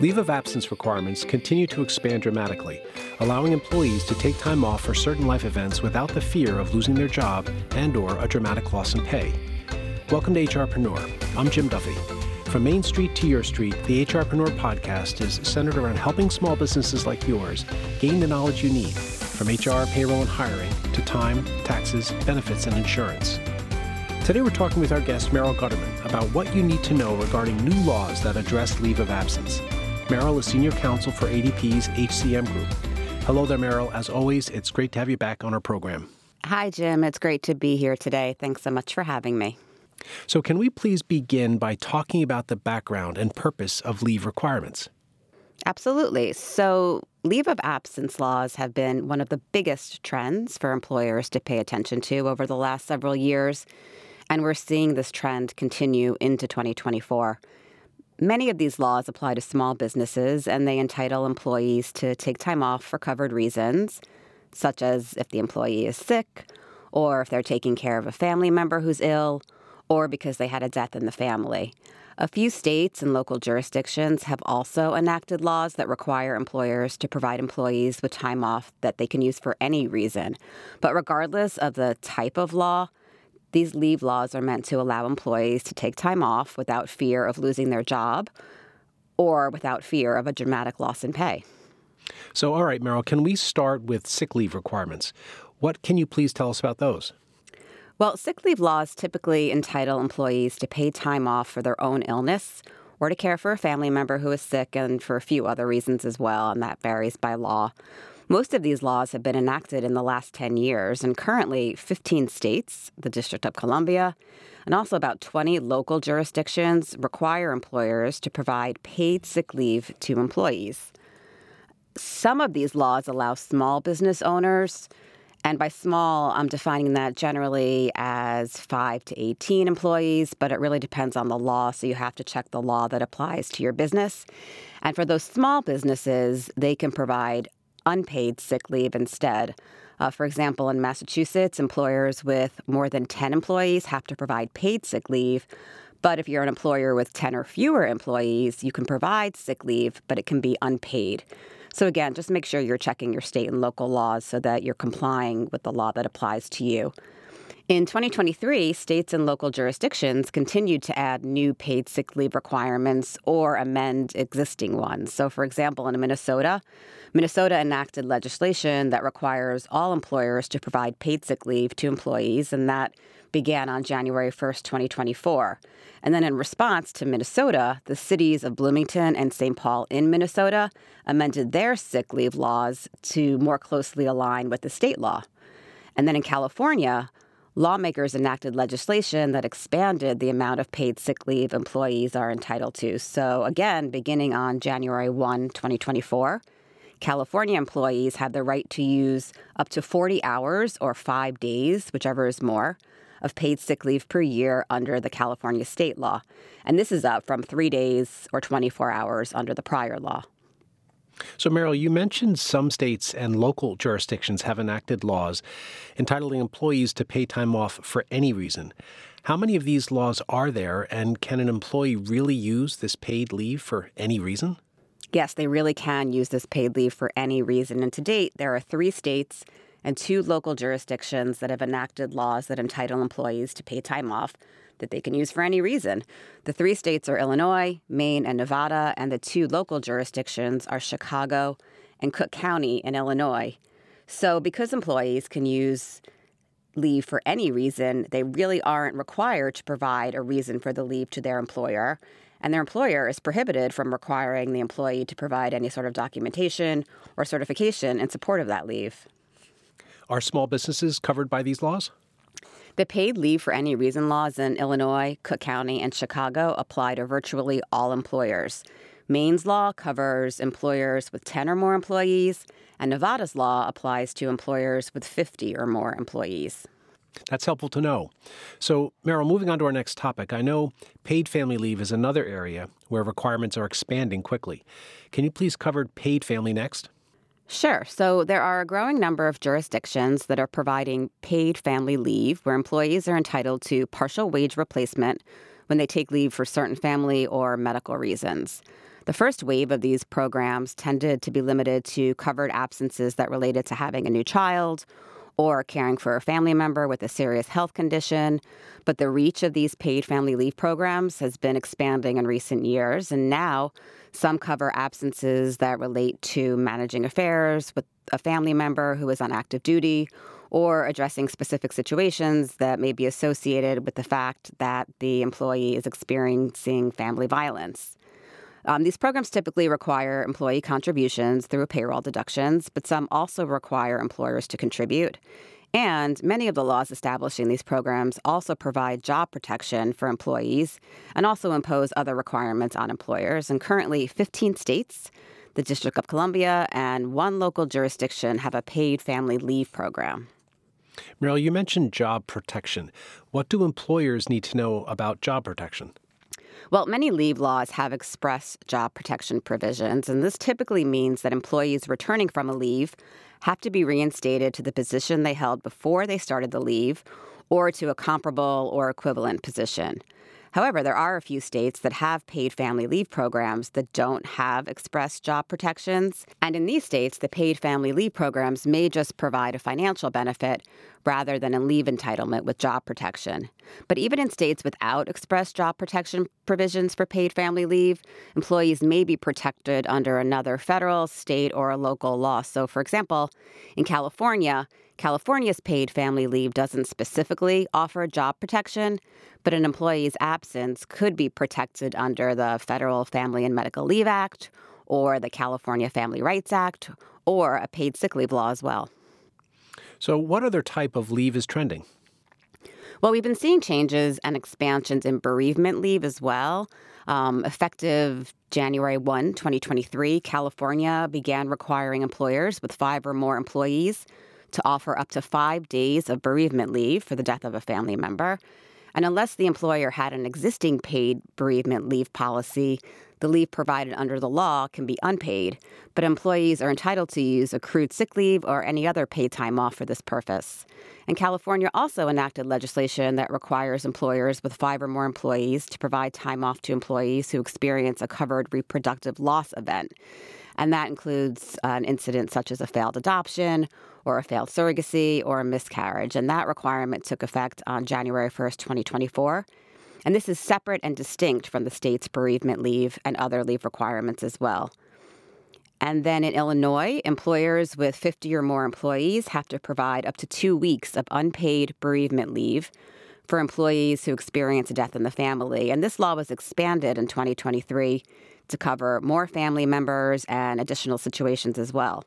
Leave of absence requirements continue to expand dramatically, allowing employees to take time off for certain life events without the fear of losing their job and or a dramatic loss in pay. Welcome to HRpreneur. I'm Jim Duffy. From Main Street to Your Street, the HRpreneur podcast is centered around helping small businesses like yours gain the knowledge you need from HR, payroll, and hiring to time, taxes, benefits, and insurance. Today we're talking with our guest, Meryl Gutterman, about what you need to know regarding new laws that address leave of absence. Meryl is Senior Counsel for ADP's HCM Group. Hello there, Meryl. As always, it's great to have you back on our program. Hi, Jim. It's great to be here today. Thanks so much for having me. So, can we please begin by talking about the background and purpose of leave requirements? Absolutely. So, leave of absence laws have been one of the biggest trends for employers to pay attention to over the last several years, and we're seeing this trend continue into 2024. Many of these laws apply to small businesses, and they entitle employees to take time off for covered reasons, such as if the employee is sick, or if they're taking care of a family member who's ill, or because they had a death in the family. A few states and local jurisdictions have also enacted laws that require employers to provide employees with time off that they can use for any reason. But regardless of the type of law, these leave laws are meant to allow employees to take time off without fear of losing their job or without fear of a dramatic loss in pay. So, all right, Meryl, can we start with sick leave requirements? What can you please tell us about those? Well, sick leave laws typically entitle employees to pay time off for their own illness or to care for a family member who is sick and for a few other reasons as well, and that varies by law. Most of these laws have been enacted in the last 10 years, and currently 15 states, the District of Columbia, and also about 20 local jurisdictions require employers to provide paid sick leave to employees. Some of these laws allow small business owners and by small, I'm defining that generally as 5 to 18 employees, but it really depends on the law. So you have to check the law that applies to your business. And for those small businesses, they can provide unpaid sick leave instead. Uh, for example, in Massachusetts, employers with more than 10 employees have to provide paid sick leave. But if you're an employer with 10 or fewer employees, you can provide sick leave, but it can be unpaid. So, again, just make sure you're checking your state and local laws so that you're complying with the law that applies to you. In 2023, states and local jurisdictions continued to add new paid sick leave requirements or amend existing ones. So, for example, in Minnesota, Minnesota enacted legislation that requires all employers to provide paid sick leave to employees, and that began on January 1st, 2024. And then in response to Minnesota, the cities of Bloomington and St. Paul in Minnesota amended their sick leave laws to more closely align with the state law. And then in California, lawmakers enacted legislation that expanded the amount of paid sick leave employees are entitled to. So, again, beginning on January 1, 2024, California employees have the right to use up to 40 hours or five days, whichever is more, of paid sick leave per year under the California state law. And this is up from three days or 24 hours under the prior law. So, Meryl, you mentioned some states and local jurisdictions have enacted laws entitling employees to pay time off for any reason. How many of these laws are there, and can an employee really use this paid leave for any reason? Yes, they really can use this paid leave for any reason. And to date, there are three states and two local jurisdictions that have enacted laws that entitle employees to pay time off that they can use for any reason. The three states are Illinois, Maine, and Nevada, and the two local jurisdictions are Chicago and Cook County in Illinois. So, because employees can use leave for any reason, they really aren't required to provide a reason for the leave to their employer. And their employer is prohibited from requiring the employee to provide any sort of documentation or certification in support of that leave. Are small businesses covered by these laws? The paid leave for any reason laws in Illinois, Cook County, and Chicago apply to virtually all employers. Maine's law covers employers with 10 or more employees, and Nevada's law applies to employers with 50 or more employees. That's helpful to know. So, Meryl, moving on to our next topic, I know paid family leave is another area where requirements are expanding quickly. Can you please cover paid family next? Sure. So there are a growing number of jurisdictions that are providing paid family leave where employees are entitled to partial wage replacement when they take leave for certain family or medical reasons. The first wave of these programs tended to be limited to covered absences that related to having a new child or caring for a family member with a serious health condition. But the reach of these paid family leave programs has been expanding in recent years, and now some cover absences that relate to managing affairs with a family member who is on active duty or addressing specific situations that may be associated with the fact that the employee is experiencing family violence. Um, these programs typically require employee contributions through payroll deductions, but some also require employers to contribute. And many of the laws establishing these programs also provide job protection for employees and also impose other requirements on employers. And currently, 15 states, the District of Columbia, and one local jurisdiction have a paid family leave program. Meryl, you mentioned job protection. What do employers need to know about job protection? Well, many leave laws have express job protection provisions, and this typically means that employees returning from a leave have to be reinstated to the position they held before they started the leave or to a comparable or equivalent position. However, there are a few states that have paid family leave programs that don't have express job protections. And in these states, the paid family leave programs may just provide a financial benefit rather than a leave entitlement with job protection. But even in states without express job protection provisions for paid family leave, employees may be protected under another federal, state, or local law. So, for example, in California, California's paid family leave doesn't specifically offer job protection, but an employee's absence could be protected under the Federal Family and Medical Leave Act or the California Family Rights Act or a paid sick leave law as well. So, what other type of leave is trending? Well, we've been seeing changes and expansions in bereavement leave as well. Um, effective January 1, 2023, California began requiring employers with five or more employees to offer up to five days of bereavement leave for the death of a family member. And unless the employer had an existing paid bereavement leave policy, the leave provided under the law can be unpaid, but employees are entitled to use accrued sick leave or any other paid time off for this purpose. And California also enacted legislation that requires employers with five or more employees to provide time off to employees who experience a covered reproductive loss event. And that includes an incident such as a failed adoption or a failed surrogacy or a miscarriage. And that requirement took effect on January 1st, 2024. And this is separate and distinct from the state's bereavement leave and other leave requirements as well. And then in Illinois, employers with 50 or more employees have to provide up to two weeks of unpaid bereavement leave for employees who experience a death in the family. And this law was expanded in 2023 to cover more family members and additional situations as well.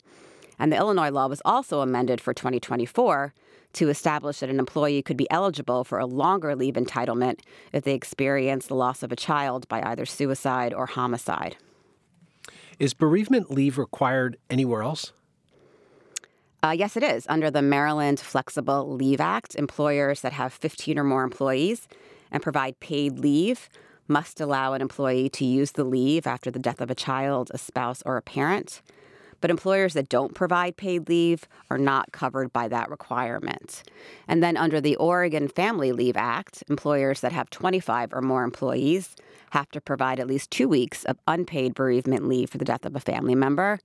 And the Illinois law was also amended for 2024 to establish that an employee could be eligible for a longer leave entitlement if they experience the loss of a child by either suicide or homicide. Is bereavement leave required anywhere else? Uh, yes, it is. Under the Maryland Flexible Leave Act, employers that have 15 or more employees and provide paid leave must allow an employee to use the leave after the death of a child, a spouse, or a parent. But employers that don't provide paid leave are not covered by that requirement. And then under the Oregon Family Leave Act, employers that have 25 or more employees have to provide at least two weeks of unpaid bereavement leave for the death of a family member.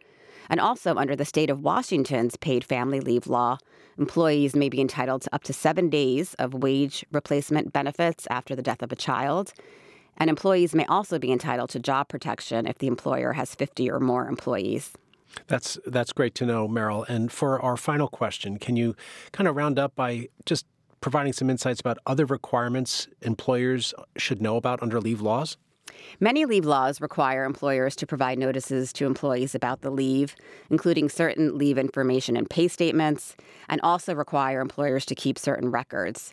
And also under the state of Washington's paid family leave law, employees may be entitled to up to seven days of wage replacement benefits after the death of a child. And employees may also be entitled to job protection if the employer has 50 or more employees. That's that's great to know, Meryl. And for our final question, can you kind of round up by just providing some insights about other requirements employers should know about under leave laws? Many leave laws require employers to provide notices to employees about the leave, including certain leave information and pay statements, and also require employers to keep certain records.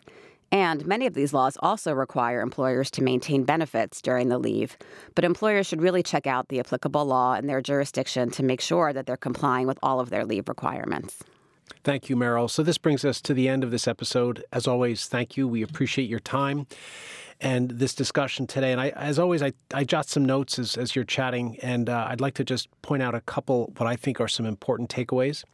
And many of these laws also require employers to maintain benefits during the leave. But employers should really check out the applicable law in their jurisdiction to make sure that they're complying with all of their leave requirements. Thank you, Meryl. So this brings us to the end of this episode. As always, thank you. We appreciate your time and this discussion today. And I, as always, I, I jot some notes as, as you're chatting, and uh, I'd like to just point out a couple what I think are some important takeaways.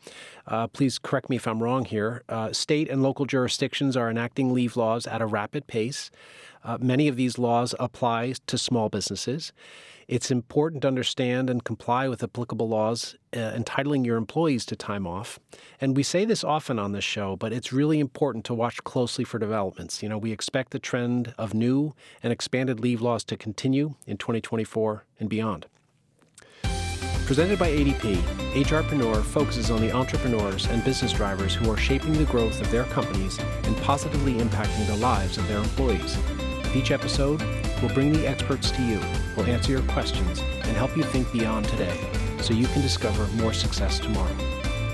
Uh, please correct me if I'm wrong here. Uh, state and local jurisdictions are enacting leave laws at a rapid pace. Uh, many of these laws apply to small businesses. It's important to understand and comply with applicable laws uh, entitling your employees to time off. And we say this often on this show, but it's really important to watch closely for developments. You know, we expect the trend of new and expanded leave laws to continue in 2024 and beyond. Presented by ADP, HRpreneur focuses on the entrepreneurs and business drivers who are shaping the growth of their companies and positively impacting the lives of their employees. With each episode, we'll bring the experts to you, we'll answer your questions, and help you think beyond today so you can discover more success tomorrow.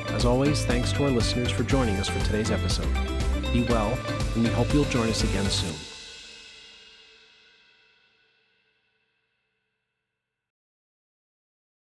As always, thanks to our listeners for joining us for today's episode. Be well, and we hope you'll join us again soon.